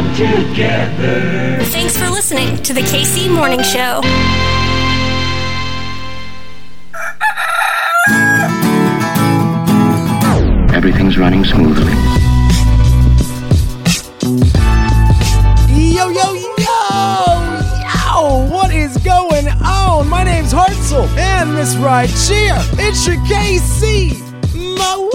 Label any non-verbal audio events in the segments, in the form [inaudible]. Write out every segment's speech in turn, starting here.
come together. Thanks for listening to the KC Morning Show. Everything's running smoothly. Yo, yo, yo! Yo! What is going on? My name's Hartzell, and this right here, it's your KC Mo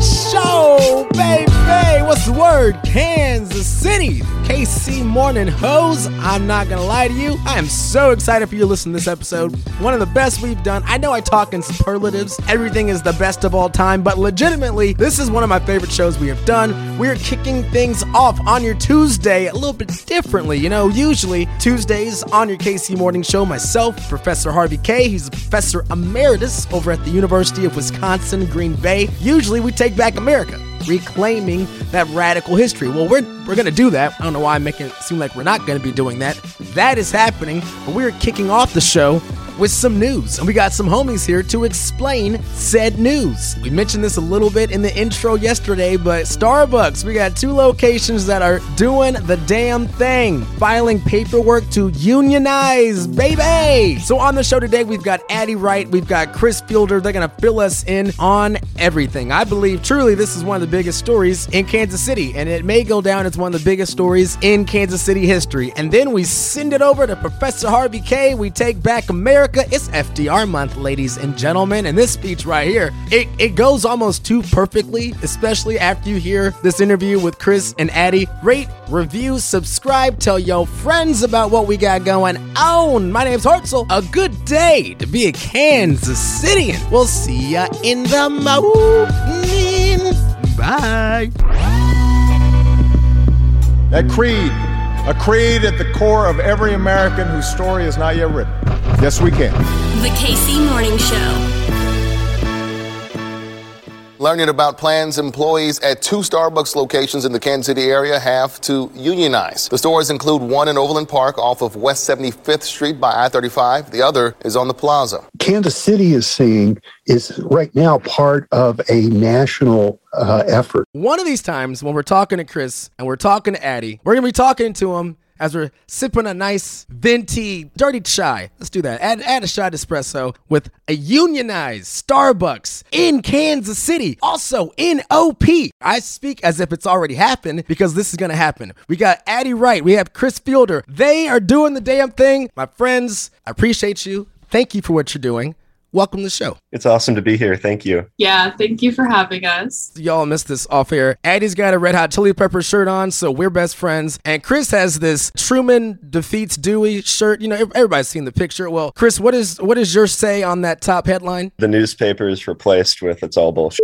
Show, baby! Hey, what's the word? Kansas City! KC Morning Hose. I'm not gonna lie to you, I am so excited for you to listen to this episode. One of the best we've done. I know I talk in superlatives, everything is the best of all time, but legitimately, this is one of my favorite shows we have done. We're kicking things off on your Tuesday a little bit differently. You know, usually Tuesdays on your KC Morning Show, myself, Professor Harvey Kaye, he's a professor emeritus over at the University of Wisconsin Green Bay. Usually we take back America reclaiming that radical history. Well, we're we're gonna do that. I don't know why I'm making it seem like we're not gonna be doing that. That is happening, but we're kicking off the show with some news. And we got some homies here to explain said news. We mentioned this a little bit in the intro yesterday, but Starbucks, we got two locations that are doing the damn thing, filing paperwork to unionize, baby. So on the show today, we've got Addy Wright, we've got Chris Fielder. They're to fill us in on everything. I believe truly this is one of the biggest stories in Kansas City, and it may go down as one of the biggest stories in Kansas City history. And then we send it over to Professor Harvey Kaye. We take back America. It's FDR month, ladies and gentlemen. And this speech right here, it, it goes almost too perfectly, especially after you hear this interview with Chris and Addy. Rate, review, subscribe, tell your friends about what we got going on. My name's Hartzell. A good day to be a Kansas Citian. We'll see ya in the morning. Bye. That creed, a creed at the core of every American whose story is not yet written. Yes, we can. The KC Morning Show. Learning about plans employees at two Starbucks locations in the Kansas City area have to unionize. The stores include one in Overland Park off of West 75th Street by I 35. The other is on the plaza. Kansas City is seeing is right now part of a national uh, effort. One of these times when we're talking to Chris and we're talking to Addy, we're going to be talking to him as we're sipping a nice venti dirty chai. Let's do that. Add, add a shot espresso with a unionized Starbucks in Kansas City, also in OP. I speak as if it's already happened because this is going to happen. We got Addy Wright, we have Chris Fielder. They are doing the damn thing. My friends, I appreciate you. Thank you for what you're doing. Welcome to the show. It's awesome to be here. Thank you. Yeah, thank you for having us. Y'all missed this off air. Addy's got a red hot chili pepper shirt on, so we're best friends. And Chris has this Truman defeats Dewey shirt. You know, everybody's seen the picture. Well, Chris, what is what is your say on that top headline? The newspaper is replaced with "It's all bullshit."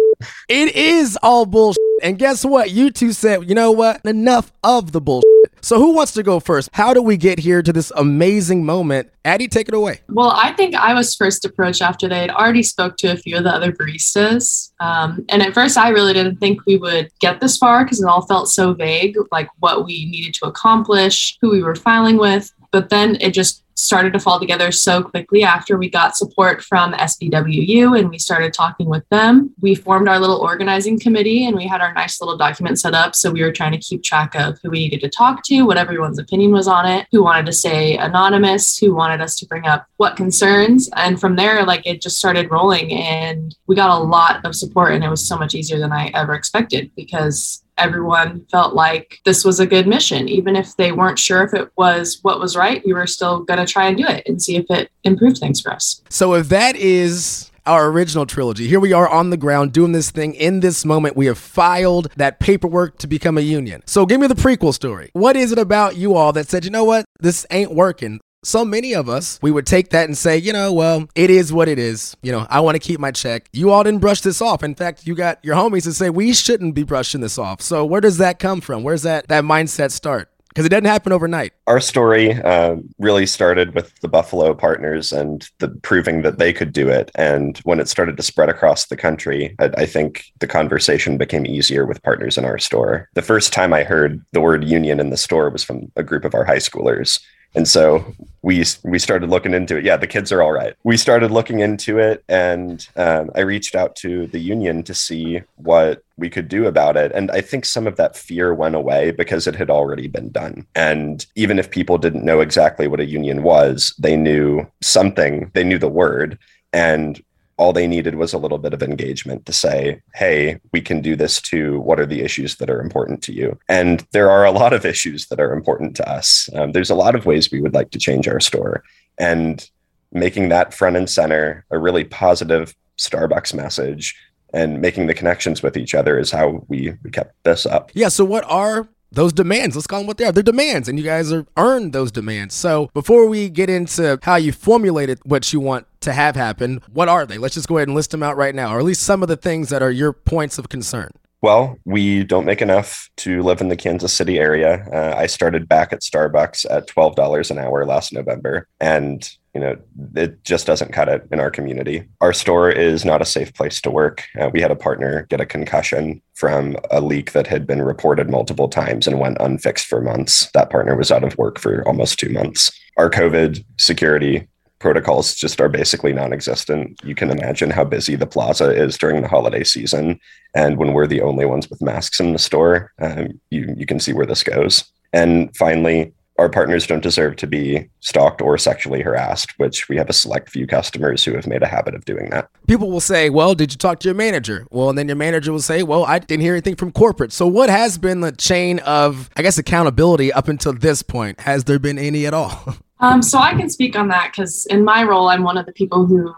It is all bullshit. And guess what? You two said, you know what? Enough of the bullshit. So who wants to go first? How do we get here to this amazing moment? Addy, take it away. Well, I think I was first approached after they had already spoke to a few of the other baristas. Um, and at first, I really didn't think we would get this far because it all felt so vague, like what we needed to accomplish, who we were filing with. But then it just started to fall together so quickly after we got support from SBWU and we started talking with them. We formed our little organizing committee and we had our nice little document set up. So we were trying to keep track of who we needed to talk to, what everyone's opinion was on it, who wanted to stay anonymous, who wanted us to bring up what concerns. And from there, like it just started rolling and we got a lot of support and it was so much easier than I ever expected because everyone felt like this was a good mission. Even if they weren't sure if it was what was right, we were still going to try and do it and see if it improved things for us. So if that is our original trilogy. Here we are on the ground doing this thing. In this moment, we have filed that paperwork to become a union. So give me the prequel story. What is it about you all that said, you know what, this ain't working? So many of us, we would take that and say, you know, well, it is what it is. You know, I want to keep my check. You all didn't brush this off. In fact, you got your homies to say we shouldn't be brushing this off. So where does that come from? Where's that that mindset start? Because it doesn't happen overnight. Our story uh, really started with the Buffalo partners and the proving that they could do it. And when it started to spread across the country, I, I think the conversation became easier with partners in our store. The first time I heard the word union in the store was from a group of our high schoolers And so we we started looking into it. Yeah, the kids are all right. We started looking into it, and um, I reached out to the union to see what we could do about it. And I think some of that fear went away because it had already been done. And even if people didn't know exactly what a union was, they knew something. They knew the word, and all they needed was a little bit of engagement to say, hey, we can do this too. What are the issues that are important to you? And there are a lot of issues that are important to us. Um, there's a lot of ways we would like to change our store. And making that front and center a really positive Starbucks message and making the connections with each other is how we, we kept this up. Yeah. So, what are those demands. Let's call them what they are. They're demands, and you guys are earned those demands. So before we get into how you formulated what you want to have happen, what are they? Let's just go ahead and list them out right now, or at least some of the things that are your points of concern. Well, we don't make enough to live in the Kansas City area. Uh, I started back at Starbucks at $12 an hour last November, and you know, it just doesn't cut it in our community. Our store is not a safe place to work. Uh, we had a partner get a concussion from a leak that had been reported multiple times and went unfixed for months. That partner was out of work for almost two months. Our COVID security protocols just are basically non-existent. You can imagine how busy the plaza is during the holiday season, and when we're the only ones with masks in the store, um, you you can see where this goes. And finally, our partners don't deserve to be stalked or sexually harassed, which we have a select few customers who have made a habit of doing that. People will say, Well, did you talk to your manager? Well, and then your manager will say, Well, I didn't hear anything from corporate. So, what has been the chain of, I guess, accountability up until this point? Has there been any at all? [laughs] Um, so, I can speak on that because in my role, I'm one of the people who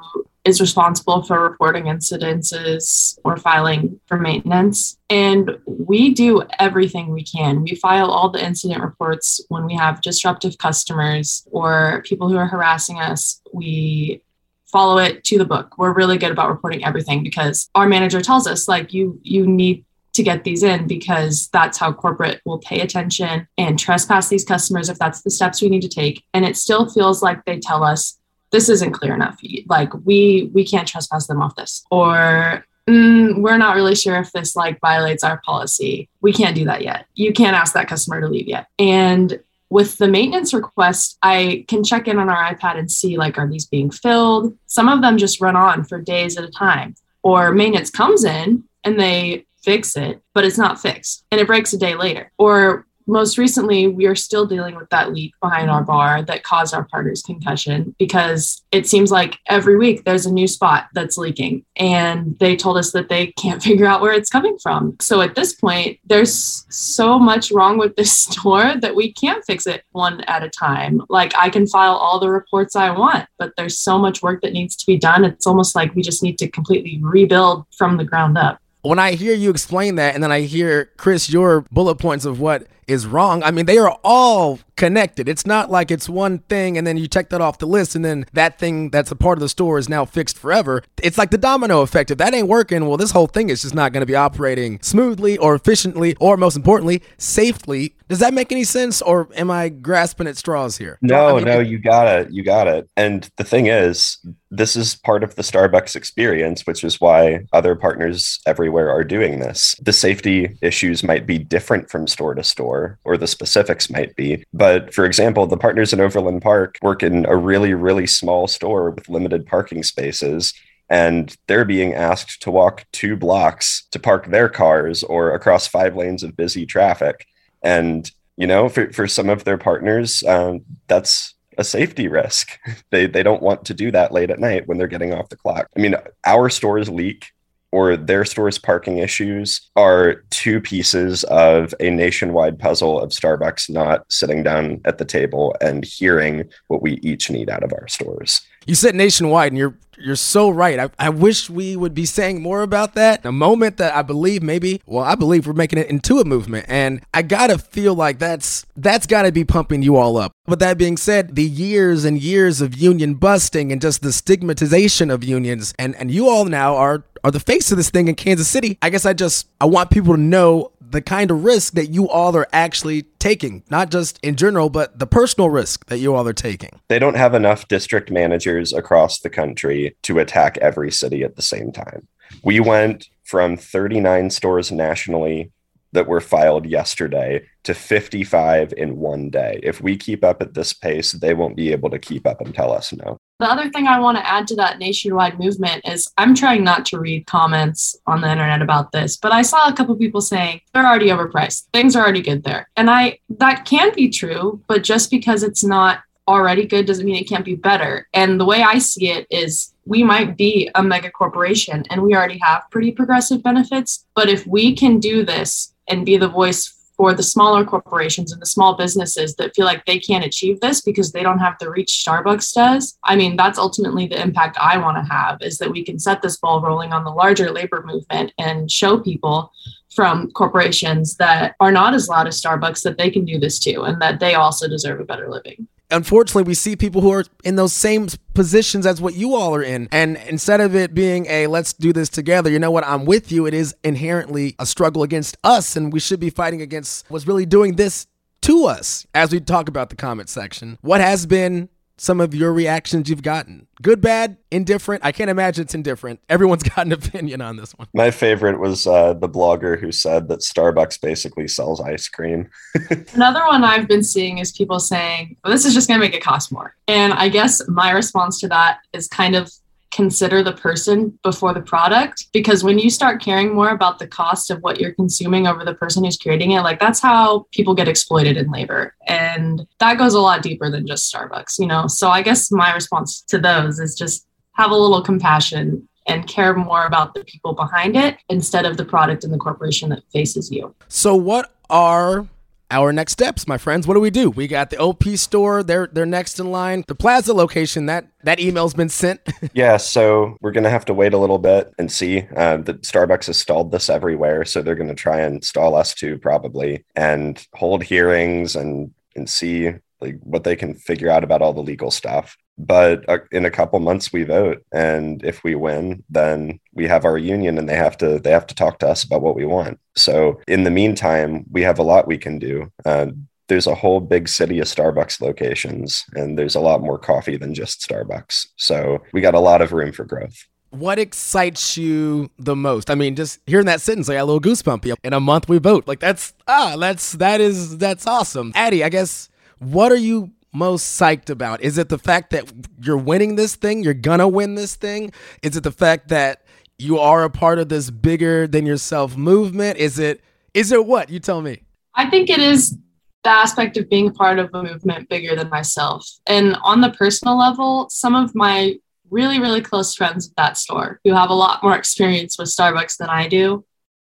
is responsible for reporting incidences or filing for maintenance. And we do everything we can. We file all the incident reports when we have disruptive customers or people who are harassing us. We follow it to the book. We're really good about reporting everything because our manager tells us like you you need to get these in because that's how corporate will pay attention and trespass these customers if that's the steps we need to take. And it still feels like they tell us this isn't clear enough. Like we we can't trespass them off this. Or mm, we're not really sure if this like violates our policy. We can't do that yet. You can't ask that customer to leave yet. And with the maintenance request i can check in on our ipad and see like are these being filled? Some of them just run on for days at a time. Or maintenance comes in and they fix it but it's not fixed and it breaks a day later or most recently, we are still dealing with that leak behind our bar that caused our partner's concussion because it seems like every week there's a new spot that's leaking. And they told us that they can't [laughs] figure out where it's coming from. So at this point, there's so much wrong with this [laughs] store that we can't fix it one at a time. Like I can file all the reports I want, but there's so much work that needs to be done. It's almost like we just need to completely rebuild from the ground up when I hear you explain that, and then I hear Chris your bullet points of what is wrong. I mean, they are all connected. It's not like it's one thing and then you check that off the list and then that thing that's a part of the store is now fixed forever. It's like the domino effect. If that ain't working, well, this whole thing is just not going to be operating smoothly or efficiently or most importantly, safely. Does that make any sense or am I grasping at straws here? No, I mean, no, you got it. You got it. And the thing is, this is part of the Starbucks experience, which is why other partners everywhere are doing this. The safety issues might be different from store to store or the specifics might be. But for example, the partners in Overland Park work in a really, really small store with limited parking spaces. And they're being asked to walk two blocks to park their cars or across five lanes of busy traffic. And, you know, for, for some of their partners, um, that's a safety risk. [laughs] They, they don't want to do that late at night when they're getting off the clock. I mean, our stores leak or their store's parking issues are two pieces of a nationwide puzzle of Starbucks not sitting down at the table and hearing what we each need out of our stores. You said nationwide, and you're you're so right. I, I wish we would be saying more about that. A moment that I believe maybe, well, I believe we're making it into a movement. And I gotta feel like that's that's gotta be pumping you all up. But that being said, the years and years of union busting and just the stigmatization of unions, and, and you all now are are the face of this thing in Kansas City. I guess I just I want people to know the kind of risk that you all are actually taking, not just in general, but the personal risk that you all are taking. They don't have enough district managers across the country to attack every city at the same time. We went from 39 stores nationally that were filed yesterday to 55 in one day. If we keep up at this pace, they won't be able to keep up and tell us no. The other thing I want to add to that nationwide movement is I'm trying not to read comments on the internet about this, but I saw a couple people saying they're already overpriced. Things are already good there. And I that can be true, but just because it's not already good doesn't mean it can't be better. And the way I see it is we might be a mega corporation and we already have pretty progressive benefits, but if we can do this and be the voice for the smaller corporations and the small businesses that feel like they can't achieve this because they don't have the reach Starbucks does. I mean, that's ultimately the impact I want to have is that we can set this ball rolling on the larger labor movement and show people from corporations that are not as loud as Starbucks that they can do this too and that they also deserve a better living unfortunately we see people who are in those same positions as what you all are in. And instead of it being a let's do this together you know what? I'm with you. It is inherently a struggle against us and we should be fighting against what's really doing this to us as we talk about the comment section. What has been some of your reactions you've gotten. Good, bad, indifferent. I can't imagine it's indifferent. Everyone's [laughs] got an opinion on this one. My favorite was uh, the blogger who said that Starbucks basically sells ice cream. [laughs] Another one I've been seeing is people saying, well, this is just going to make it cost more. And I guess my response to that is kind of consider the person before the product because when you start caring more about the cost of what you're consuming over the person who's creating it like that's how people get exploited in labor. And that goes a lot deeper than just starbucks you know? So i guess my response to those is just have a little compassion and care more about the people behind it instead of the product and the corporation that faces you. So what are our next steps, my friends. What do we do? We got the OP store. They're they're next in line. The Plaza location. That that email's been sent. [laughs] yeah, so we're gonna have to wait a little bit and see. Uh, the Starbucks has stalled this everywhere, so they're gonna try and stall us too, probably, and hold hearings and and see like what they can figure out about all the legal stuff but uh, in a couple months we vote and if we win then we have our union and they have to they have to talk to us about what we want so in the meantime we have a lot we can do uh, there's a whole big city of starbucks locations and there's a lot more coffee than just starbucks so we got a lot of room for growth what excites you the most? I mean, just hearing that sentence, I got a little goosebump. In a month, we vote. Like that's ah, that's that is that's awesome. Addy, I guess what are you most psyched about? Is it the fact that you're winning this thing? You're gonna win this thing? Is it the fact that you are a part of this bigger than yourself movement? Is it is it what? You tell me. I think it is the aspect of being part of a movement bigger than myself. And on the personal level, some of my really, really close friends at that store who have a lot more experience with Starbucks than I do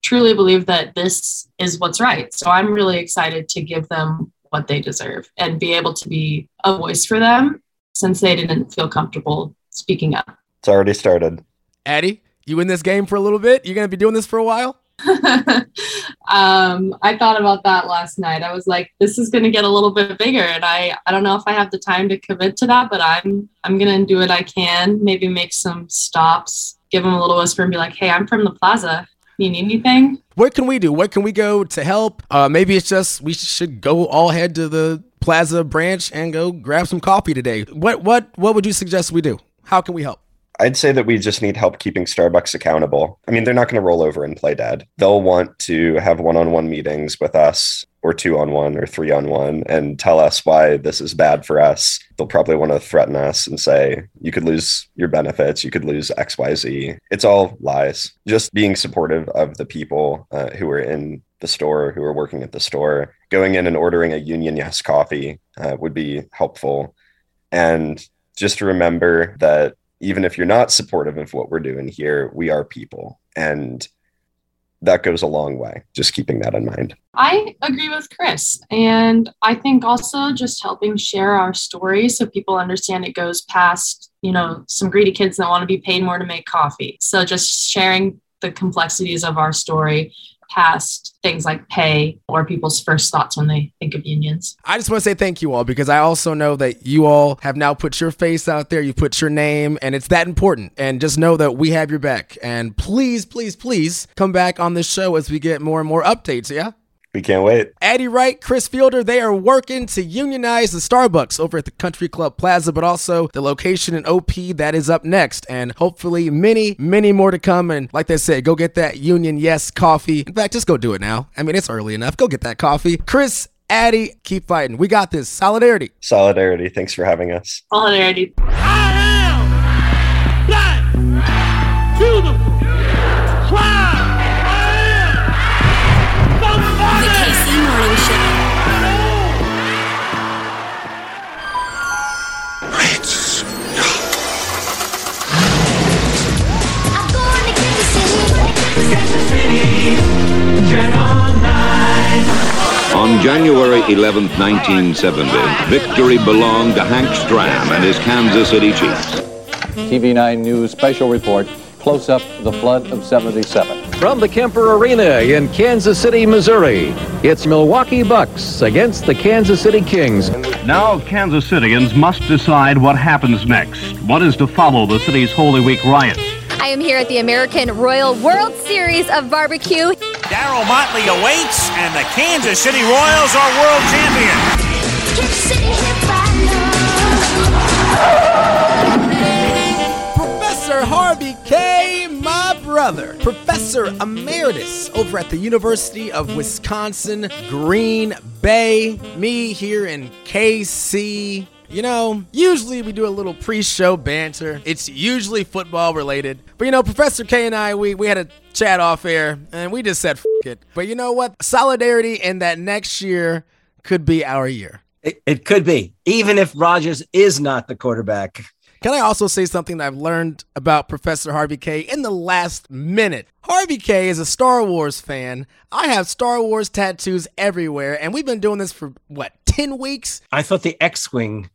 truly believe that this is what's right. So I'm really excited to give them what they deserve and be able to be a voice for them since they didn't feel comfortable speaking up. It's already started. Addy, you in this game for a little bit? You're going to be doing this for a while? [laughs] um, I thought about that last night. I was like, this is going to get a little bit bigger, and I I don't know if I have the time to commit to that, but I'm I'm going to do what I can. Maybe make some stops, give them a little whisper, and be like, hey, I'm from the plaza. You need anything? What can we do? What can we go to help? Uh, maybe it's just we should go all head to the Plaza branch and go grab some coffee today. What what what would you suggest we do? How can we help? I'd say that we just need help keeping Starbucks accountable. I mean, they're not going to roll over and play dead. They'll want to have one on one meetings with us, or two on one, or three on one, and tell us why this is bad for us. They'll probably want to threaten us and say, you could lose your benefits, you could lose XYZ. It's all lies. Just being supportive of the people uh, who are in the store, who are working at the store, going in and ordering a Union Yes coffee uh, would be helpful. And just remember that even if you're not supportive of what we're doing here, we are people. And that goes a long way, just keeping that in mind. I agree with Chris. And I think also just helping share our story so people understand it goes past, you know, some greedy kids that want to be paid more to make coffee. So just sharing the complexities of our story past things like pay or people's first thoughts when they think of unions. I just want to say thank you all because I also know that you all have now put your face out there, you put your name, and it's that important. And just know that we have your back. And please, please, please come back on this show as we get more and more updates. Yeah. We can't wait. Addy Wright, Chris Fielder, they are working to unionize the Starbucks over at the Country Club Plaza, but also the location in OP that is up next. And hopefully, many, many more to come. And like they said, go get that Union Yes coffee. In fact, just go do it now. I mean, it's early enough. Go get that coffee. Chris, Addy, keep fighting. We got this. Solidarity. Solidarity. Thanks for having us. Solidarity. On January 11, 1970, victory belonged to Hank Stram and his Kansas City Chiefs. TV9 News special report close up the flood of 77. From the Kemper Arena in Kansas City, Missouri, it's Milwaukee Bucks against the Kansas City Kings. Now, Kansas Citians must decide what happens next. What is to follow the city's Holy Week riots? I am here at the American Royal World Series of Barbecue. Darryl Motley awaits, and the Kansas City Royals are world champions. Professor Harvey Kaye., my brother, Professor Emeritus over at the University of Wisconsin, Green Bay. Me here in KC. You know, usually we do a little pre-show banter. It's usually football related. But you know, Professor Kaye and I, we, we had a chat off air and we just said F it. But you know what? Solidarity and that next year could be our year. It, it could be, even if Rodgers is not the quarterback. Can I also say something that I've learned about Professor Harvey Kaye in the last minute? Harvey Kaye is a Star Wars fan. I have Star Wars tattoos everywhere, and we've been doing this for what, 10 weeks? I thought the X Wing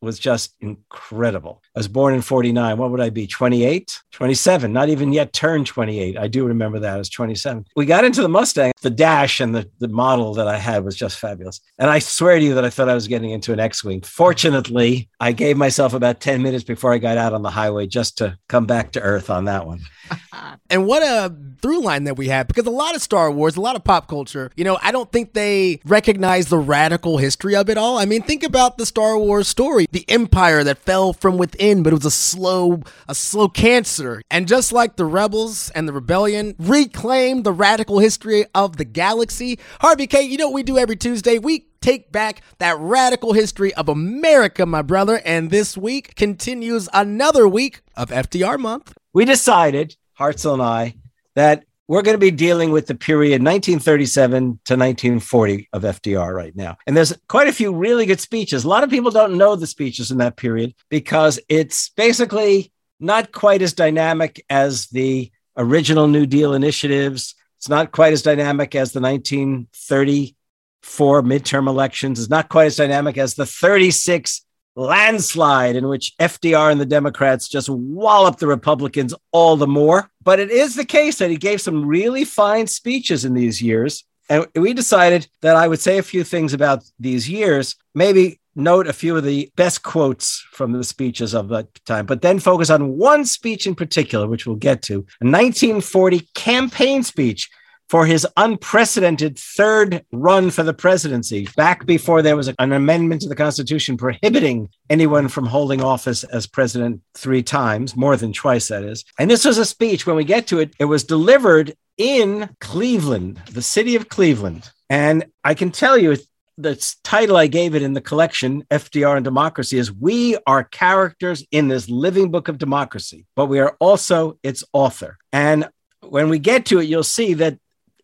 was just incredible. I was born in 49. What would I be? 28? 27. Not even yet turned 28. I do remember that as 27. We got into the Mustang. The dash and the, the model that I had was just fabulous. And I swear to you that I thought I was getting into an X Wing. Fortunately, I gave myself about 10 minutes before I got out on the highway just to come back to earth on that one. [laughs] and what a through line that we have because a lot of Star Wars, a lot of pop culture, you know, I don't think they recognize the radical history of it all. I mean, think about the Star Wars story, the empire that fell from within, but it was a slow, a slow cancer. And just like the rebels and the rebellion reclaimed the radical history of the galaxy, Harvey Kaye, you know what we do every Tuesday? We take back that radical history of America, my brother. And this week continues another week of FDR month. We decided, Hartzell and I, that we're going to be dealing with the period 1937 to 1940 of FDR right now. And there's quite a few really good speeches. A lot of people don't know the speeches in that period because it's basically not quite as dynamic as the original New Deal initiatives. It's not quite as dynamic as the 1934 midterm elections. It's not quite as dynamic as the 36 landslide in which FDR and the Democrats just walloped the Republicans all the more. But it is the case that he gave some really fine speeches in these years. And we decided that I would say a few things about these years, maybe note a few of the best quotes from the speeches of that time, but then focus on one speech in particular, which we'll get to a 1940 campaign speech for his unprecedented third run for the presidency, back before there was an amendment to the Constitution prohibiting anyone from holding office as president three times, more than twice, that is. And this was a speech, when we get to it, it was delivered in Cleveland, the city of Cleveland. And I can tell you, the title I gave it in the collection, FDR and Democracy, is We are characters in this living book of democracy, but we are also its author. And when we get to it, you'll see that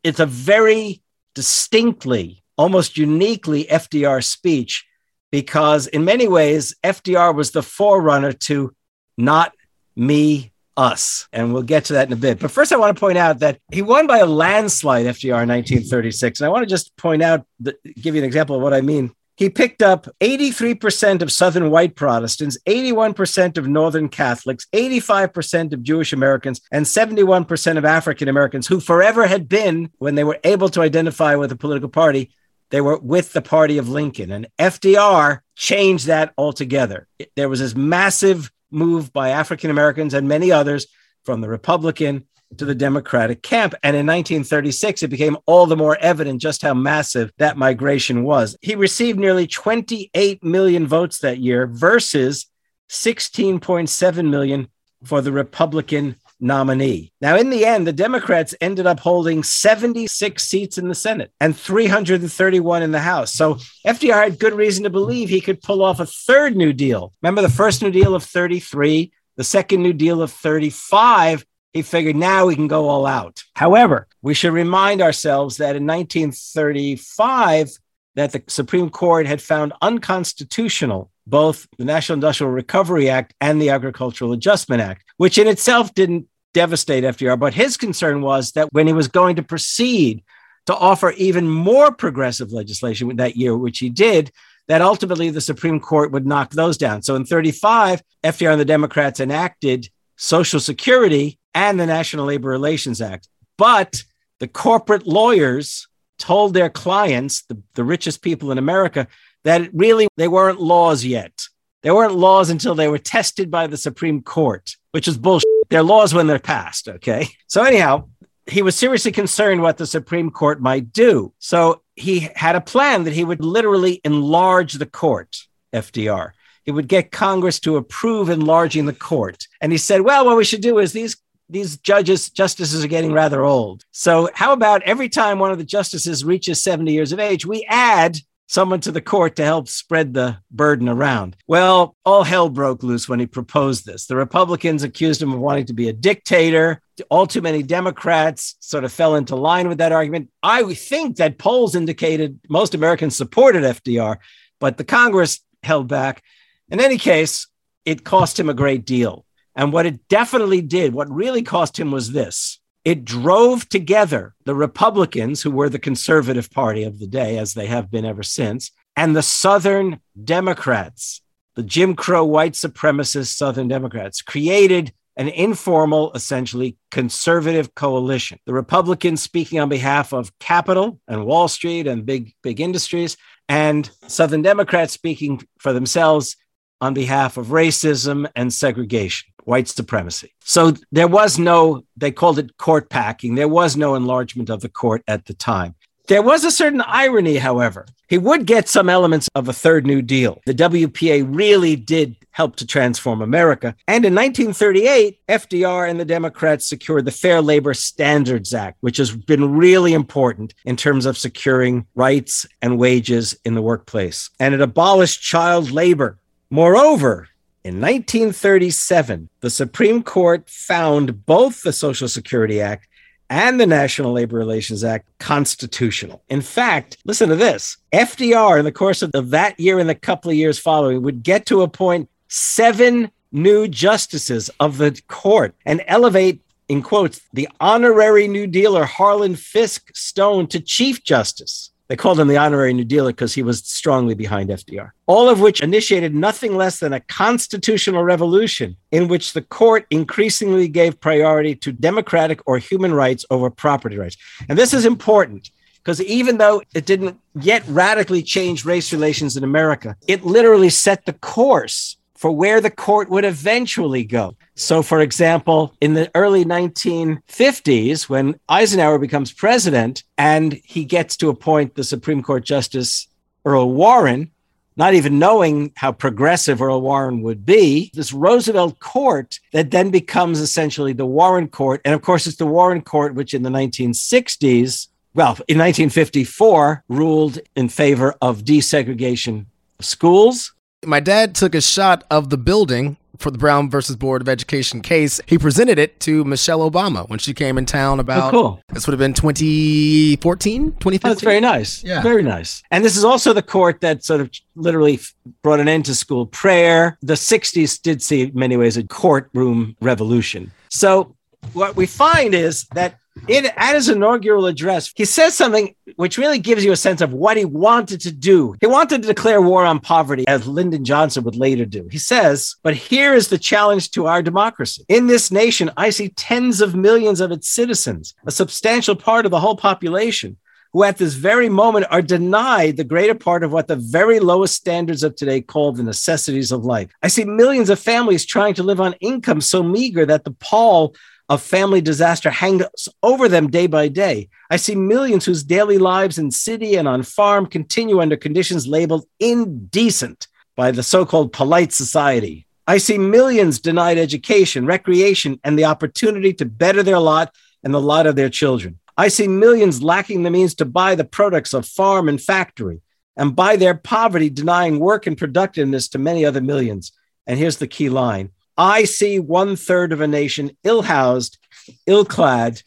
it's a very distinctly, almost uniquely FDR speech because, in many ways, FDR was the forerunner to not me, us. And we'll get to that in a bit. But first, I want to point out that he won by a landslide, FDR, in 1936. And I want to just point out, give you an example of what I mean. He picked up 83% of Southern white Protestants, 81% of Northern Catholics, 85% of Jewish Americans, and 71% of African Americans who forever had been, when they were able to identify with a political party, they were with the party of Lincoln. And FDR changed that altogether. There was this massive move by African Americans and many others from the Republican to the Democratic camp. And in 1936, it became all the more evident just how massive that migration was. He received nearly 28 million votes that year versus 16.7 million for the Republican nominee. Now, in the end, the Democrats ended up holding 76 seats in the Senate and 331 in the House. So FDR had good reason to believe he could pull off a third New Deal. Remember the first New Deal of 33, the second New Deal of 35. He figured now we can go all out. However, we should remind ourselves that in 1935, that the Supreme Court had found unconstitutional both the National Industrial Recovery Act and the Agricultural Adjustment Act, which in itself didn't devastate FDR. But his concern was that when he was going to proceed to offer even more progressive legislation that year, which he did, that ultimately the Supreme Court would knock those down. So in 35, FDR and the Democrats enacted Social Security and the National Labor Relations Act. But the corporate lawyers told their clients, the, the richest people in America, that really they weren't laws yet. They weren't laws until they were tested by the Supreme Court, which is bullshit. They're laws when they're passed. Okay. So, anyhow, he was seriously concerned what the Supreme Court might do. So, he had a plan that he would literally enlarge the court, FDR. He would get Congress to approve enlarging the court. And he said, well, what we should do is these these judges, justices are getting rather old. So, how about every time one of the justices reaches 70 years of age, we add someone to the court to help spread the burden around. Well, all hell broke loose when he proposed this. The Republicans accused him of wanting to be a dictator. All too many Democrats sort of fell into line with that argument. I think that polls indicated most Americans supported FDR, but the Congress held back. In any case, it cost him a great deal. And what it definitely did, what really cost him was this it drove together the Republicans, who were the conservative party of the day, as they have been ever since, and the Southern Democrats, the Jim Crow white supremacist Southern Democrats, created an informal, essentially conservative coalition. The Republicans speaking on behalf of capital and Wall Street and big, big industries, and Southern Democrats speaking for themselves on behalf of racism and segregation white supremacy. So there was no, they called it court packing. There was no enlargement of the court at the time. There was a certain irony, however. He would get some elements of a third New Deal. The WPA really did help to transform America. And in 1938, FDR and the Democrats secured the Fair Labor Standards Act, which has been really important in terms of securing rights and wages in the workplace. And it abolished child labor. Moreover, in 1937, the Supreme Court found both the Social Security Act and the National Labor Relations Act constitutional. In fact, listen to this FDR, in the course of that year and the couple of years following, would get to appoint seven new justices of the court and elevate, in quotes, the honorary New Dealer Harlan Fiske Stone to Chief Justice. They called him the honorary New Dealer because he was strongly behind FDR. All of which initiated nothing less than a constitutional revolution in which the court increasingly gave priority to democratic or human rights over property rights. And this is important because even though it didn't yet radically change race relations in America, it literally set the course for where the court would eventually go. So, for example, in the early 1950s, when Eisenhower becomes president and he gets to appoint the Supreme Court Justice Earl Warren, not even knowing how progressive Earl Warren would be, this Roosevelt court that then becomes essentially the Warren court. And of course, it's the Warren court, which in the 1960s, well, in 1954, ruled in favor of desegregation of schools. My dad took a shot of the building for the Brown versus Board of Education case. He presented it to Michelle Obama when she came in town oh, about. Oh, cool. This would have been 2014, 2015. That's very nice. Yeah. Very nice. And this is also the court that sort of literally brought an end to school prayer. The 60s did see, in many ways, a courtroom revolution. So what we find is that in at his inaugural address, he says something which really gives you a sense of what he wanted to do. He wanted to declare war on poverty, as Lyndon Johnson would later do. He says, But here is the challenge to our democracy. In this nation, I see tens of millions of its citizens, a substantial part of the whole population, who at this very moment are denied the greater part of what the very lowest standards of today call the necessities of life. I see millions of families trying to live on income so meager that the pall of family disaster hangs over them day by day. I see millions whose daily lives in city and on farm continue under conditions labeled indecent by the so called polite society. I see millions denied education, recreation, and the opportunity to better their lot and the lot of their children. I see millions lacking the means to buy the products of farm and factory, and by their poverty denying work and productiveness to many other millions. And here's the key line I see one third of a nation ill housed, ill clad,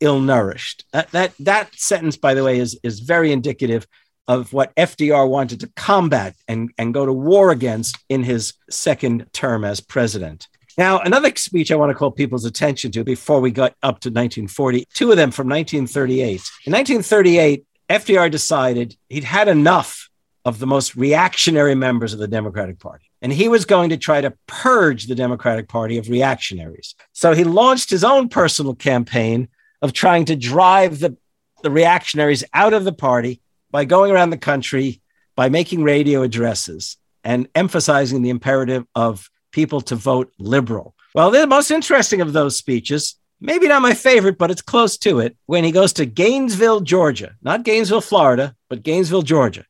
ill nourished. That, that, that sentence, by the way, is, is very indicative of what FDR wanted to combat and, and go to war against in his second term as president. Now, another speech I want to call people's attention to before we got up to 1940, two of them from 1938. In 1938, FDR decided he'd had enough of the most reactionary members of the Democratic Party. And he was going to try to purge the Democratic Party of reactionaries. So he launched his own personal campaign of trying to drive the, the reactionaries out of the party by going around the country, by making radio addresses and emphasizing the imperative of people to vote liberal. Well, the most interesting of those speeches, maybe not my favorite, but it's close to it, when he goes to Gainesville, Georgia, not Gainesville, Florida, but Gainesville, Georgia.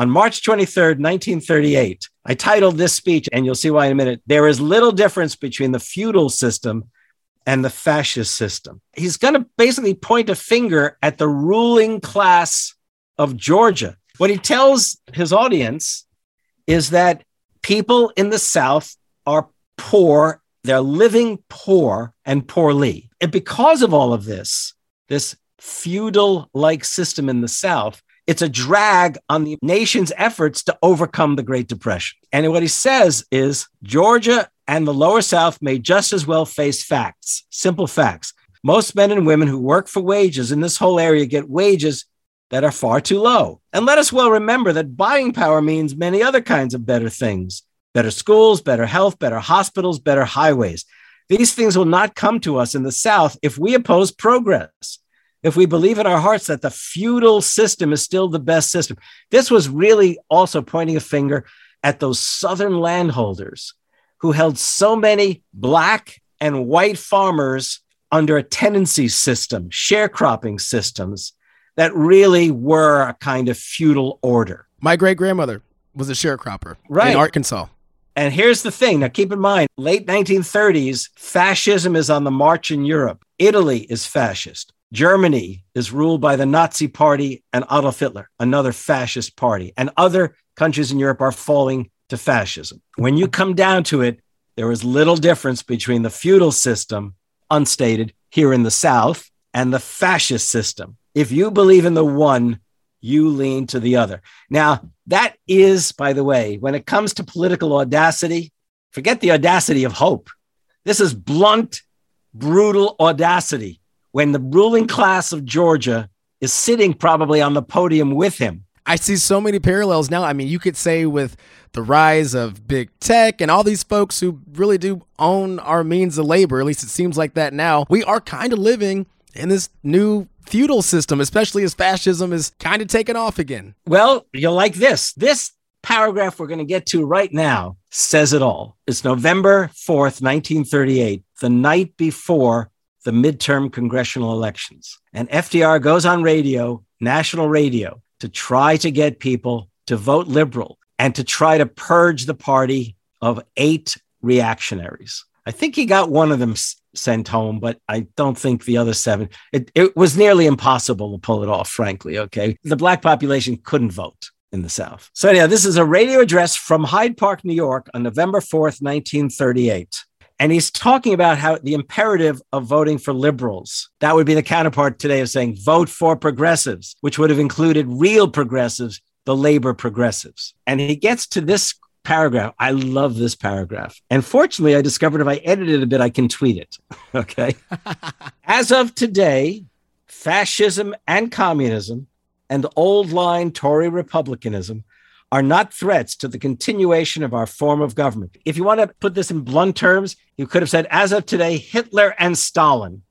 On March 23rd, 1938, I titled this speech, and you'll see why in a minute. There is little difference between the feudal system and the fascist system. He's going to basically point a finger at the ruling class of Georgia. What he tells his audience is that people in the South are poor, they're living poor and poorly. And because of all of this, this feudal like system in the South, it's a drag on the nation's efforts to overcome the Great Depression. And what he says is Georgia and the lower South may just as well face facts, simple facts. Most men and women who work for wages in this whole area get wages that are far too low. And let us well remember that buying power means many other kinds of better things better schools, better health, better hospitals, better highways. These things will not come to us in the South if we oppose progress if we believe in our hearts that the feudal system is still the best system. This was really also pointing a finger at those Southern landholders who held so many Black and white farmers under a tenancy system, sharecropping systems that really were a kind of feudal order. My great grandmother was a sharecropper right. in Arkansas. And here's the thing now, keep in mind, late 1930s, fascism is on the march in Europe. Italy is fascist. Germany is ruled by the Nazi Party and Adolf Hitler, another fascist party, and other countries in Europe are falling to fascism. When you come down to it, there is little difference between the feudal system, unstated, here in the South, and the fascist system. If you believe in the one, you lean to the other. Now, that is, by the way, when it comes to political audacity, forget the audacity of hope. This is blunt, brutal audacity when the ruling class of Georgia is sitting probably on the podium with him. I see so many parallels now. I mean, you could say with the rise of big tech and all these folks who really do own our means of labor, at least it seems like that now, we are kind of living in this new feudal system, especially as fascism is kind of taking off again. Well, you'll like this. This paragraph we're going to get to right now says it all. It's November 4th, 1938, the night before the midterm congressional elections. And FDR goes on radio, national radio, to try to get people to vote liberal and to try to purge the party of eight reactionaries. I think he got one of them sent home, but I don't think the other seven. It, it was nearly impossible to pull it off, frankly. Okay. The black population couldn't vote in the South. So, anyhow, this is a radio address from Hyde Park, New York on November 4th, 1938. And he's talking about how the imperative of voting for liberals, that would be the counterpart today of saying vote for progressives, which would have included real progressives, the labor progressives. And he gets to this paragraph. I love this paragraph. And fortunately, I discovered if I edit it a bit, I can tweet it. [laughs] okay. [laughs] As of today, fascism and communism and old line Tory republicanism are not threats to the continuation of our form of government. If you want to put this in blunt terms, you could have said, as of today, Hitler and Stalin.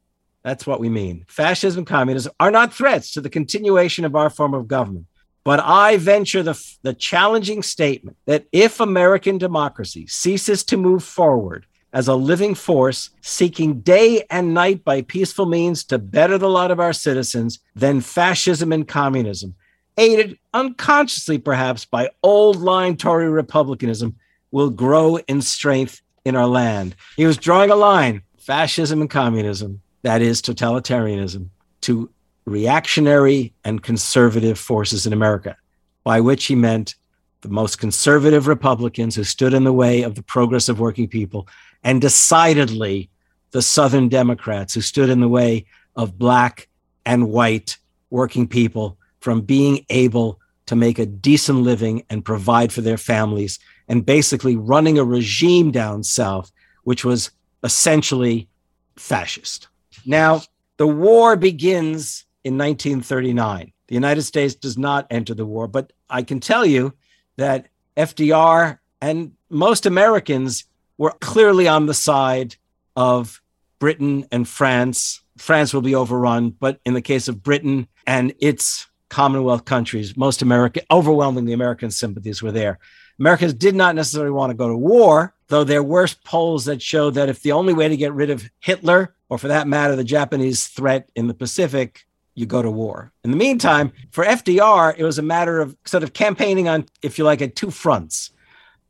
That's what we mean. Fascism, and communism are not threats to the continuation of our form of government. But I venture the, the challenging statement that if American democracy ceases to move forward, as a living force seeking day and night by peaceful means to better the lot of our citizens, then fascism and communism, aided unconsciously perhaps by old line Tory republicanism, will grow in strength in our land. He was drawing a line fascism and communism, that is, totalitarianism, to reactionary and conservative forces in America, by which he meant the most conservative Republicans who stood in the way of the progress of working people, and decidedly the Southern Democrats who stood in the way of Black and white working people from being able to make a decent living and provide for their families, and basically running a regime down South, which was essentially fascist. Now, the war begins in 1939. The United States does not enter the war, but I can tell you that FDR and most Americans were clearly on the side of Britain and France. France will be overrun, but in the case of Britain and its Commonwealth countries, most American, overwhelmingly the American sympathies were there. Americans did not necessarily want to go to war, though there were polls that showed that if the only way to get rid of Hitler, or for that matter, the Japanese threat in the Pacific, you go to war. In the meantime, for FDR, it was a matter of sort of campaigning on, if you like, at two fronts.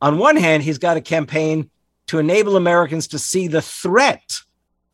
On one hand, he's got a campaign to enable Americans to see the threat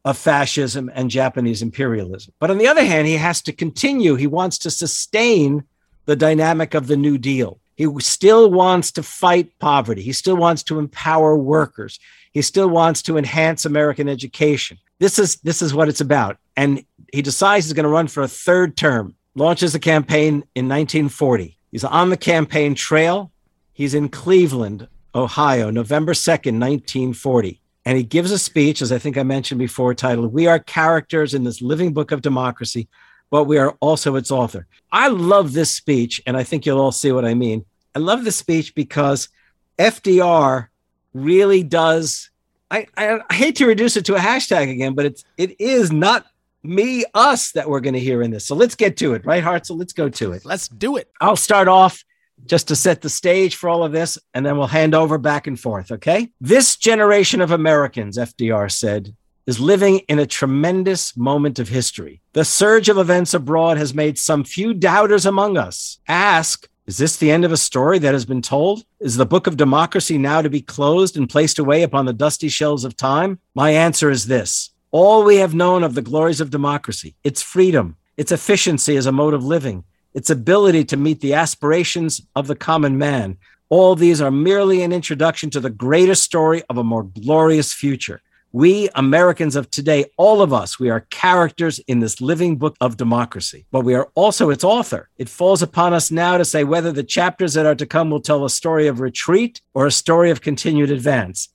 of fascism and Japanese imperialism. But on the other hand, he has to continue, he wants to sustain the dynamic of the New Deal. He still wants to fight poverty. He still wants to empower workers. He still wants to enhance American education. This is this is what it's about. And he decides he's going to run for a third term. Launches a campaign in 1940. He's on the campaign trail. He's in Cleveland, Ohio, November 2nd, 1940. And he gives a speech, as I think I mentioned before, titled We Are Characters in This Living Book of Democracy but we are also its author. I love this speech, and I think you'll all see what I mean. I love this speech because FDR really does. I, I, I hate to reduce it to a hashtag again, but it's it is not me, us that we're going to hear in this. So let's get to it, right, Hart? So let's go to it. Let's do it. I'll start off just to set the stage for all of this, and then we'll hand over back and forth, okay? This generation of Americans, FDR said, is living in a tremendous moment of history. The surge of events abroad has made some few doubters among us ask, is this the end of a story that has been told? Is the book of democracy now to be closed and placed away upon the dusty shelves of time? My answer is this all we have known of the glories of democracy, its freedom, its efficiency as a mode of living, its ability to meet the aspirations of the common man, all these are merely an introduction to the greater story of a more glorious future. We Americans of today, all of us, we are characters in this living book of democracy, but we are also its author. It falls upon us now to say whether the chapters that are to come will tell a story of retreat or a story of continued advance.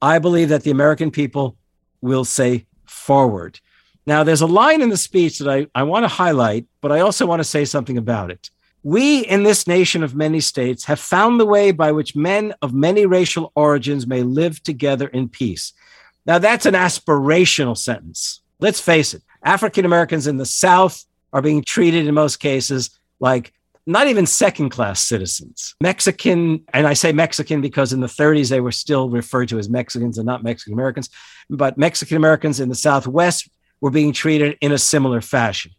I believe that the American people will say forward. Now, there's a line in the speech that I, I want to highlight, but I also want to say something about it. We in this nation of many states have found the way by which men of many racial origins may live together in peace. Now, that's an aspirational sentence. Let's face it, African Americans in the South are being treated in most cases like not even second class citizens. Mexican, and I say Mexican because in the 30s they were still referred to as Mexicans and not Mexican Americans, but Mexican Americans in the Southwest were being treated in a similar fashion.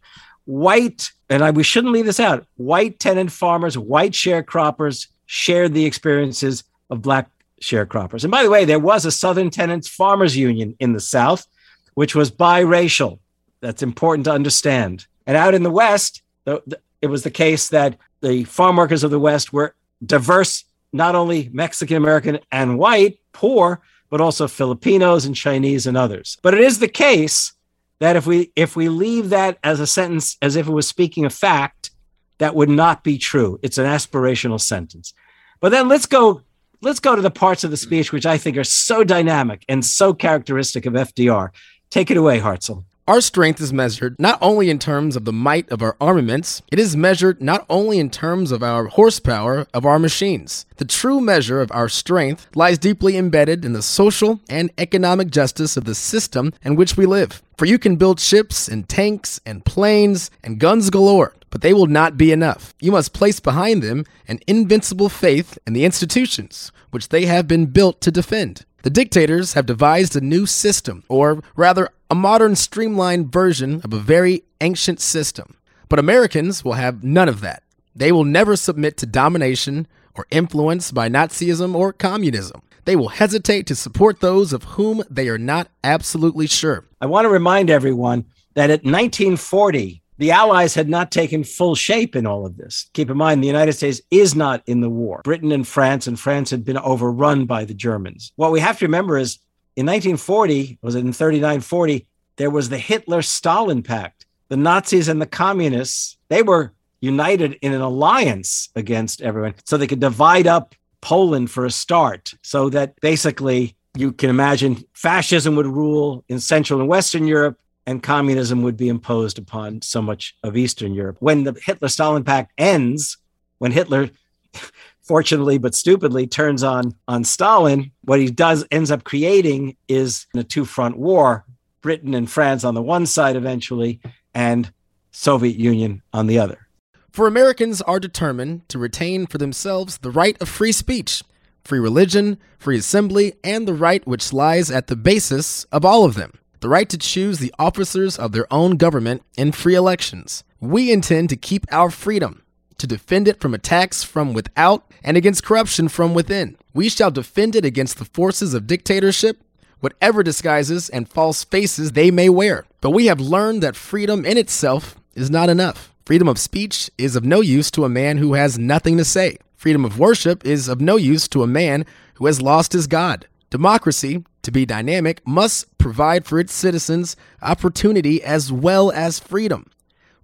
White, and I, we shouldn't leave this out, white tenant farmers, white sharecroppers shared the experiences of Black sharecroppers. And by the way, there was a Southern Tenants Farmers Union in the South, which was biracial. That's important to understand. And out in the West, the, the, it was the case that the farm workers of the West were diverse, not only Mexican American and white, poor, but also Filipinos and Chinese and others. But it is the case that if we if we leave that as a sentence as if it was speaking a fact, that would not be true. It's an aspirational sentence. But then let's go let's go to the parts of the speech which I think are so dynamic and so characteristic of FDR. Take it away, Hartzell. Our strength is measured not only in terms of the might of our armaments, it is measured not only in terms of our horsepower of our machines. The true measure of our strength lies deeply embedded in the social and economic justice of the system in which we live. For you can build ships and tanks and planes and guns galore, but they will not be enough. You must place behind them an invincible faith in the institutions which they have been built to defend. The dictators have devised a new system, or rather, a modern streamlined version of a very ancient system. But Americans will have none of that. They will never submit to domination or influence by Nazism or communism. They will hesitate to support those of whom they are not absolutely sure. I want to remind everyone that at 1940, the Allies had not taken full shape in all of this. Keep in mind, the United States is not in the war. Britain and France, and France had been overrun by the Germans. What we have to remember is in 1940, was it in 39 40, there was the Hitler Stalin Pact. The Nazis and the communists, they were united in an alliance against everyone so they could divide up Poland for a start, so that basically you can imagine fascism would rule in Central and Western Europe and communism would be imposed upon so much of Eastern Europe. When the Hitler Stalin Pact ends, when Hitler [laughs] fortunately but stupidly turns on on Stalin, what he does ends up creating is a two-front war, Britain and France on the one side eventually and Soviet Union on the other. For Americans are determined to retain for themselves the right of free speech, free religion, free assembly, and the right which lies at the basis of all of them the right to choose the officers of their own government in free elections. We intend to keep our freedom, to defend it from attacks from without and against corruption from within. We shall defend it against the forces of dictatorship, whatever disguises and false faces they may wear. But we have learned that freedom in itself is not enough. Freedom of speech is of no use to a man who has nothing to say. Freedom of worship is of no use to a man who has lost his God. Democracy, to be dynamic, must provide for its citizens opportunity as well as freedom.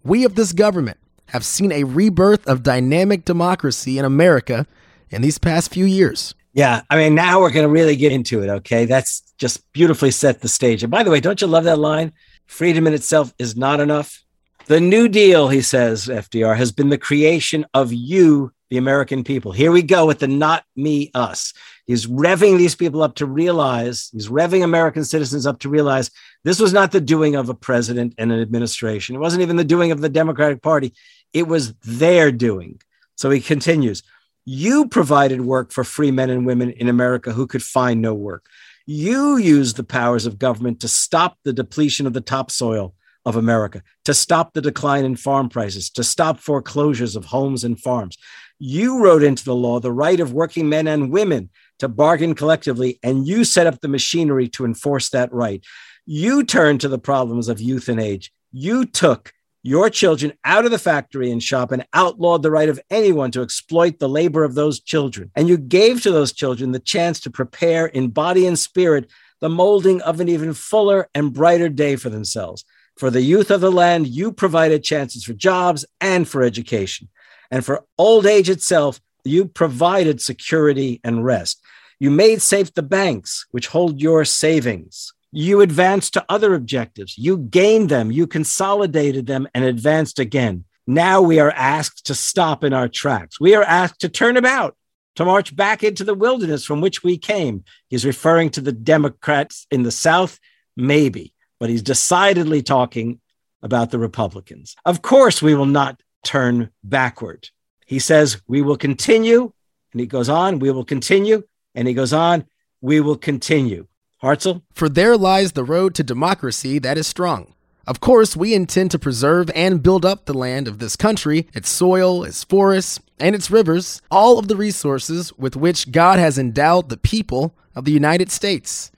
We of this government have seen a rebirth of dynamic democracy in America in these past few years. Yeah, I mean, now we're going to really get into it, okay? That's just beautifully set the stage. And by the way, don't you love that line? Freedom in itself is not enough. The New Deal, he says, FDR, has been the creation of you, the American people. Here we go with the not me, us. He's revving these people up to realize, he's revving American citizens up to realize this was not the doing of a president and an administration. It wasn't even the doing of the Democratic Party. It was their doing. So he continues You provided work for free men and women in America who could find no work. You used the powers of government to stop the depletion of the topsoil of America, to stop the decline in farm prices, to stop foreclosures of homes and farms. You wrote into the law the right of working men and women to bargain collectively, and you set up the machinery to enforce that right. You turned to the problems of youth and age. You took your children out of the factory and shop and outlawed the right of anyone to exploit the labor of those children. And you gave to those children the chance to prepare in body and spirit the molding of an even fuller and brighter day for themselves. For the youth of the land, you provided chances for jobs and for education. And for old age itself, you provided security and rest. You made safe the banks which hold your savings. You advanced to other objectives. You gained them, you consolidated them, and advanced again. Now we are asked to stop in our tracks. We are asked to turn about, to march back into the wilderness from which we came. He's referring to the Democrats in the South, maybe, but he's decidedly talking about the Republicans. Of course, we will not turn backward. He says, We will continue. And he goes on, We will continue. And he goes on, We will continue. Hartzell? For there lies the road to democracy that is strong. Of course, we intend to preserve and build up the land of this country, its soil, its forests, and its rivers, all of the resources with which God has endowed the people of the United States.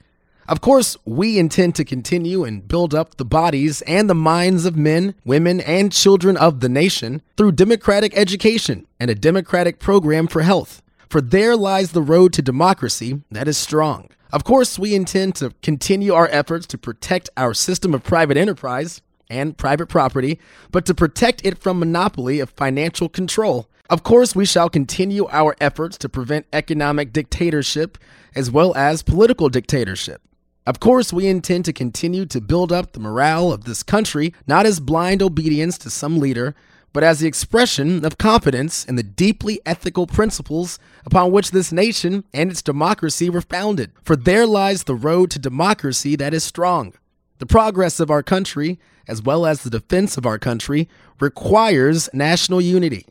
Of course, we intend to continue and build up the bodies and the minds of men, women, and children of the nation through democratic education and a democratic program for health. For there lies the road to democracy that is strong. Of course, we intend to continue our efforts to protect our system of private enterprise and private property, but to protect it from monopoly of financial control. Of course, we shall continue our efforts to prevent economic dictatorship as well as political dictatorship. Of course, we intend to continue to build up the morale of this country, not as blind obedience to some leader, but as the expression of confidence in the deeply ethical principles upon which this nation and its democracy were founded. For there lies the road to democracy that is strong. The progress of our country, as well as the defense of our country, requires national unity,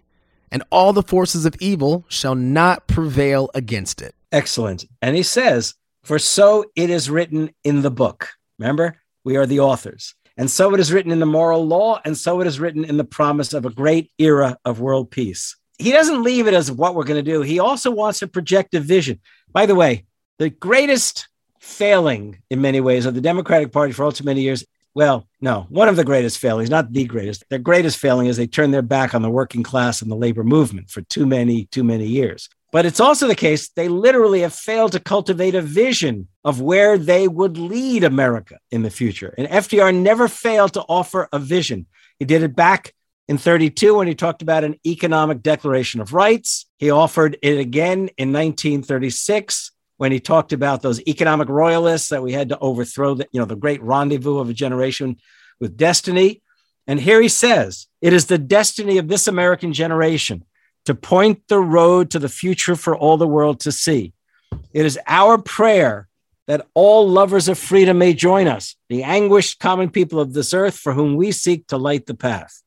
and all the forces of evil shall not prevail against it. Excellent. And he says, For so it is written in the book. Remember, we are the authors. And so it is written in the moral law, and so it is written in the promise of a great era of world peace. He doesn't leave it as what we're going to do. He also wants to project a vision. By the way, the greatest failing in many ways of the Democratic Party for all too many years. Well, no, one of the greatest failings, not the greatest. Their greatest failing is they turned their back on the working class and the labor movement for too many, too many years. But it's also the case they literally have failed to cultivate a vision of where they would lead America in the future. And FDR never failed to offer a vision. He did it back in 32 when he talked about an economic declaration of rights. He offered it again in 1936 when he talked about those economic royalists that we had to overthrow, the, you know, the great rendezvous of a generation with destiny. And here he says, it is the destiny of this American generation to point the road to the future for all the world to see. It is our prayer that all lovers of freedom may join us, the anguished common people of this earth for whom we seek to light the path.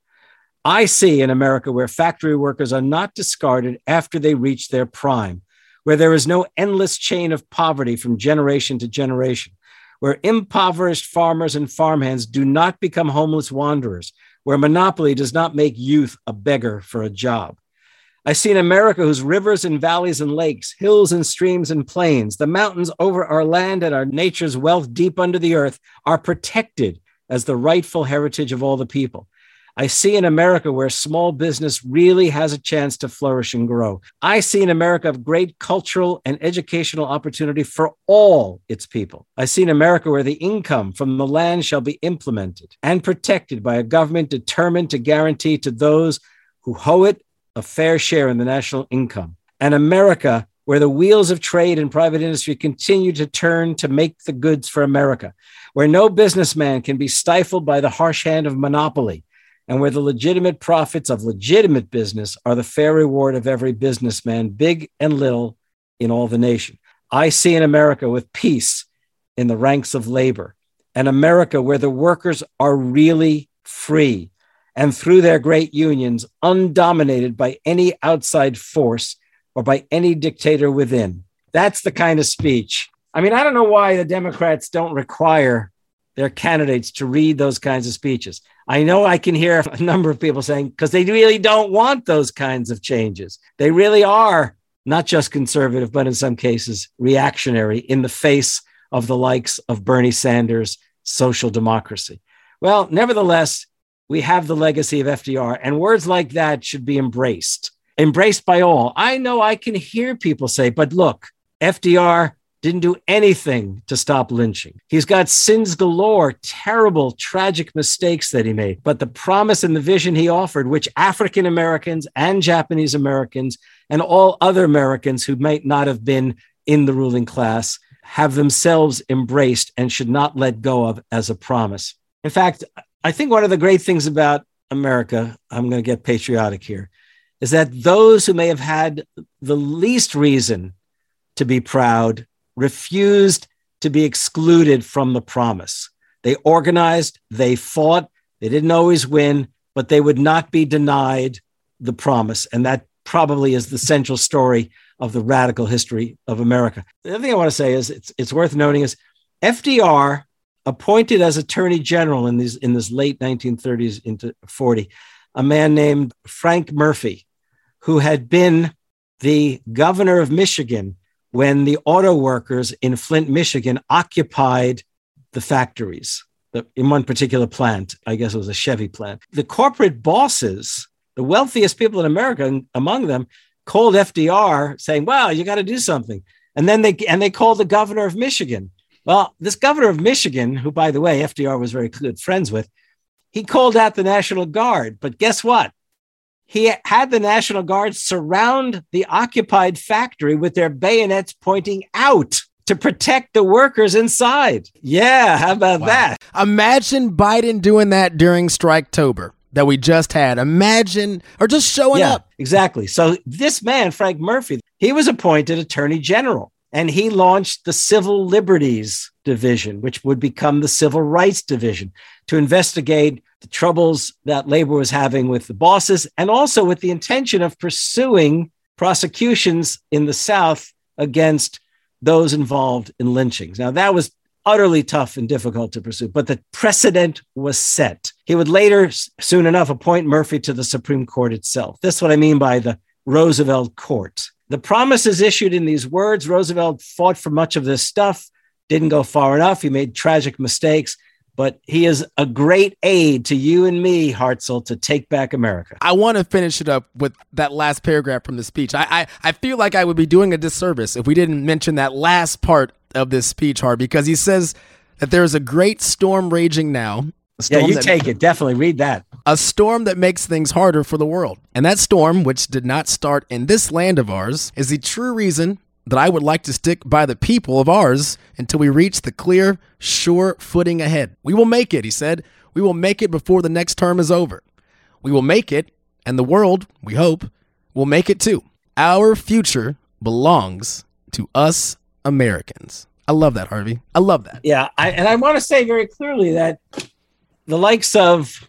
I see in America where factory workers are not discarded after they reach their prime, where there is no endless chain of poverty from generation to generation, where impoverished farmers and farmhands do not become homeless wanderers, where monopoly does not make youth a beggar for a job. I see an America whose rivers and valleys and lakes, hills and streams and plains, the mountains over our land and our nature's wealth deep under the earth are protected as the rightful heritage of all the people. I see an America where small business really has a chance to flourish and grow. I see an America of great cultural and educational opportunity for all its people. I see an America where the income from the land shall be implemented and protected by a government determined to guarantee to those who hoe it a fair share in the national income. An America where the wheels of trade and private industry continue to turn to make the goods for America, where no businessman can be stifled by the harsh hand of monopoly and where the legitimate profits of legitimate business are the fair reward of every businessman, big and little, in all the nation. I see an America with peace in the ranks of labor, an America where the workers are really free and through their great unions, undominated by any outside force or by any dictator within. That's the kind of speech. I mean, I don't know why the Democrats don't require their candidates to read those kinds of speeches. I know I can hear a number of people saying, because they really don't want those kinds of changes. They really are not just conservative, but in some cases reactionary in the face of the likes of Bernie Sanders' social democracy. Well, nevertheless, we have the legacy of FDR, and words like that should be embraced, embraced by all. I know I can hear people say, but look, FDR didn't do anything to stop lynching. He's got sins galore, terrible, tragic mistakes that he made. But the promise and the vision he offered, which African Americans and Japanese Americans and all other Americans who might not have been in the ruling class have themselves embraced and should not let go of as a promise. In fact, I think one of the great things about America, I'm going to get patriotic here, is that those who may have had the least reason to be proud refused to be excluded from the promise. They organized, they fought, they didn't always win, but they would not be denied the promise. And that probably is the central story of the radical history of America. The other thing I want to say is it's, it's worth noting is FDR appointed as attorney general in these in this late 1930s into 40 a man named Frank Murphy who had been the governor of Michigan when the auto workers in Flint, Michigan occupied the factories in one particular plant. I guess it was a Chevy plant. The corporate bosses, the wealthiest people in America, among them, called FDR saying, "Well, you got to do something." And then they and they called the governor of Michigan. Well, this governor of Michigan, who by the way FDR was very good friends with, he called out the National Guard. But guess what? he had the National Guard surround the occupied factory with their bayonets pointing out to protect the workers inside. Yeah, how about wow. that? Imagine Biden doing that during Striketober that we just had. Imagine, or just showing yeah, up. Exactly. So this man, Frank Murphy, he was appointed Attorney General and he launched the Civil Liberties Division, which would become the Civil Rights Division to investigate the troubles that labor was having with the bosses, and also with the intention of pursuing prosecutions in the South against those involved in lynchings. Now, that was utterly tough and difficult to pursue, but the precedent was set. He would later, soon enough, appoint Murphy to the Supreme Court itself. This is what I mean by the Roosevelt Court. The promises issued in these words, Roosevelt fought for much of this stuff, didn't go far enough. He made tragic mistakes but he is a great aid to you and me, Hartzell, to take back America. I want to finish it up with that last paragraph from the speech. I, I, I feel like I would be doing a disservice if we didn't mention that last part of this speech, Hart, because he says that there is a great storm raging now. Yeah, you that, take it. Definitely read that. A storm that makes things harder for the world. And that storm, which did not start in this land of ours, is the true reason that I would like to stick by the people of ours until we reach the clear, sure footing ahead. We will make it, he said. We will make it before the next term is over. We will make it, and the world, we hope, will make it too. Our future belongs to us Americans. I love that, Harvey. I love that. Yeah, I, and I want to say very clearly that the likes of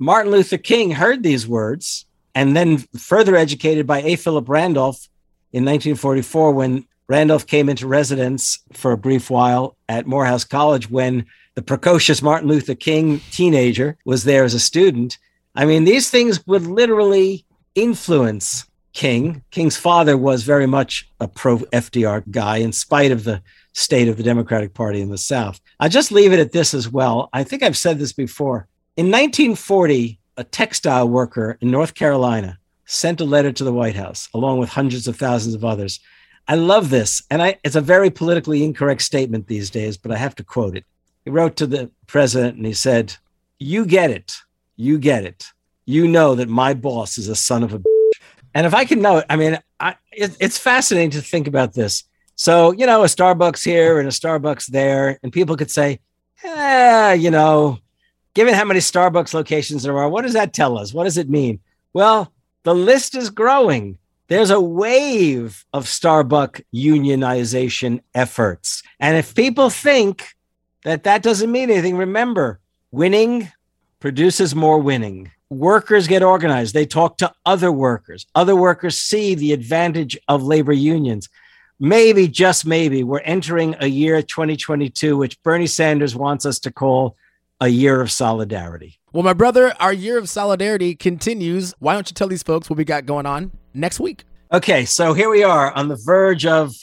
Martin Luther King heard these words and then further educated by A. Philip Randolph in 1944 when Randolph came into residence for a brief while at Morehouse College when the precocious Martin Luther King teenager was there as a student. I mean, these things would literally influence King. King's father was very much a pro FDR guy, in spite of the state of the Democratic Party in the South. I'll just leave it at this as well. I think I've said this before. In 1940, a textile worker in North Carolina sent a letter to the White House along with hundreds of thousands of others. I love this. And I, it's a very politically incorrect statement these days, but I have to quote it. He wrote to the president and he said, You get it. You get it. You know that my boss is a son of a. And if I can know it, I mean, I, it, it's fascinating to think about this. So, you know, a Starbucks here and a Starbucks there, and people could say, eh, you know, given how many Starbucks locations there are, what does that tell us? What does it mean? Well, the list is growing. There's a wave of Starbucks unionization efforts. And if people think that that doesn't mean anything, remember, winning produces more winning. Workers get organized. They talk to other workers. Other workers see the advantage of labor unions. Maybe, just maybe, we're entering a year 2022, which Bernie Sanders wants us to call a year of solidarity. Well, my brother, our year of solidarity continues. Why don't you tell these folks what we got going on next week? Okay, so here we are on the verge of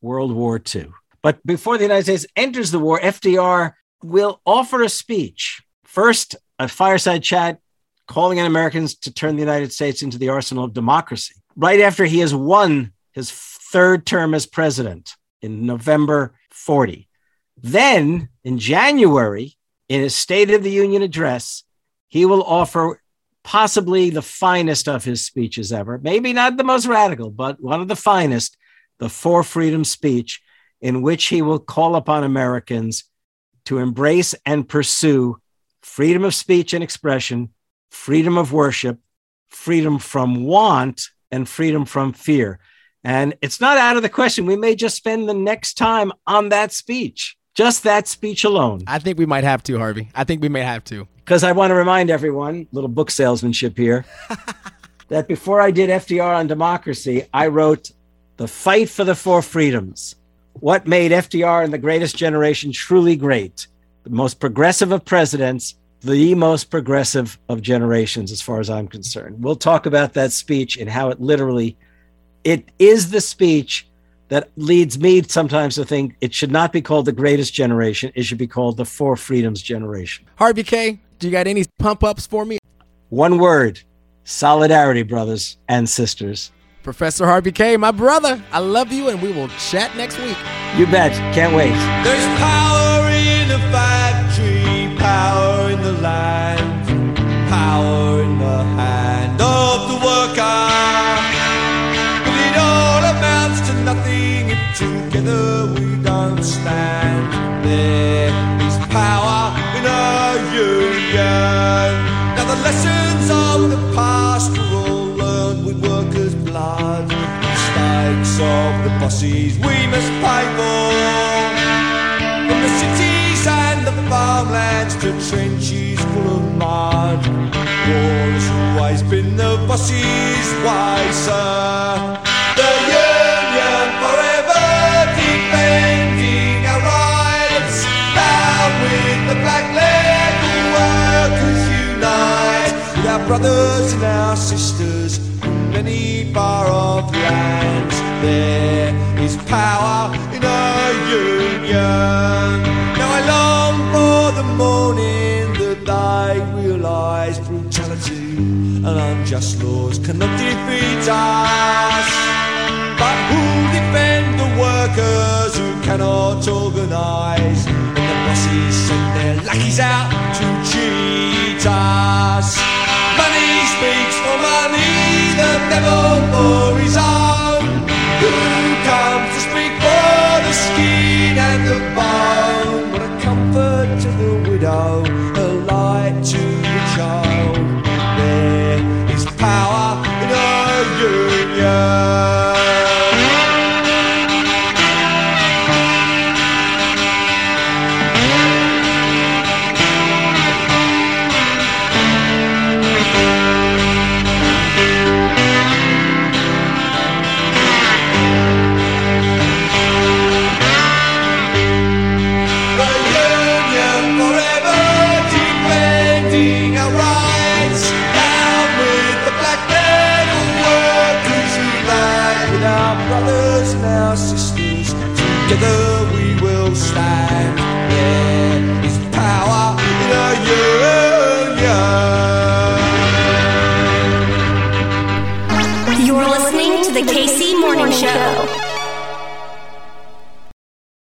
World War II. But before the United States enters the war, FDR will offer a speech. First, a fireside chat calling on Americans to turn the United States into the arsenal of democracy. Right after he has won his third term as president in November 40. Then in January, in his State of the Union address, he will offer possibly the finest of his speeches ever. Maybe not the most radical, but one of the finest, the Four Freedoms speech, in which he will call upon Americans to embrace and pursue freedom of speech and expression, freedom of worship, freedom from want, and freedom from fear. And it's not out of the question. We may just spend the next time on that speech. Just that speech alone. I think we might have to, Harvey. I think we may have to. Because I want to remind everyone, little book salesmanship here, [laughs] that before I did FDR on democracy, I wrote The Fight for the Four Freedoms. What made FDR and the greatest generation truly great? The most progressive of presidents, the most progressive of generations, as far as I'm concerned. We'll talk about that speech and how it literally it is the speech that leads me sometimes to think it should not be called the greatest generation. It should be called the Four Freedoms generation. Harvey Kaye, do you got any pump ups for me? One word solidarity, brothers and sisters. Professor Harvey Kaye, my brother, I love you, and we will chat next week. You bet. Can't wait. There's power in the factory, power in the land, power in the hand together we don't stand. There is power in our union. Now the lessons of the past all learned with workers' blood. Of the bosses we must pay for. From the cities and the farmlands to trenches full of mud. War has always been the boss's way, sir. Brothers and our sisters from many far off lands. There is power in our union. Now I long for the morning that they realise brutality and unjust laws cannot defeat us. But who defend the workers who cannot organise? And the bosses send their lackeys out to cheat us. Devil for his own.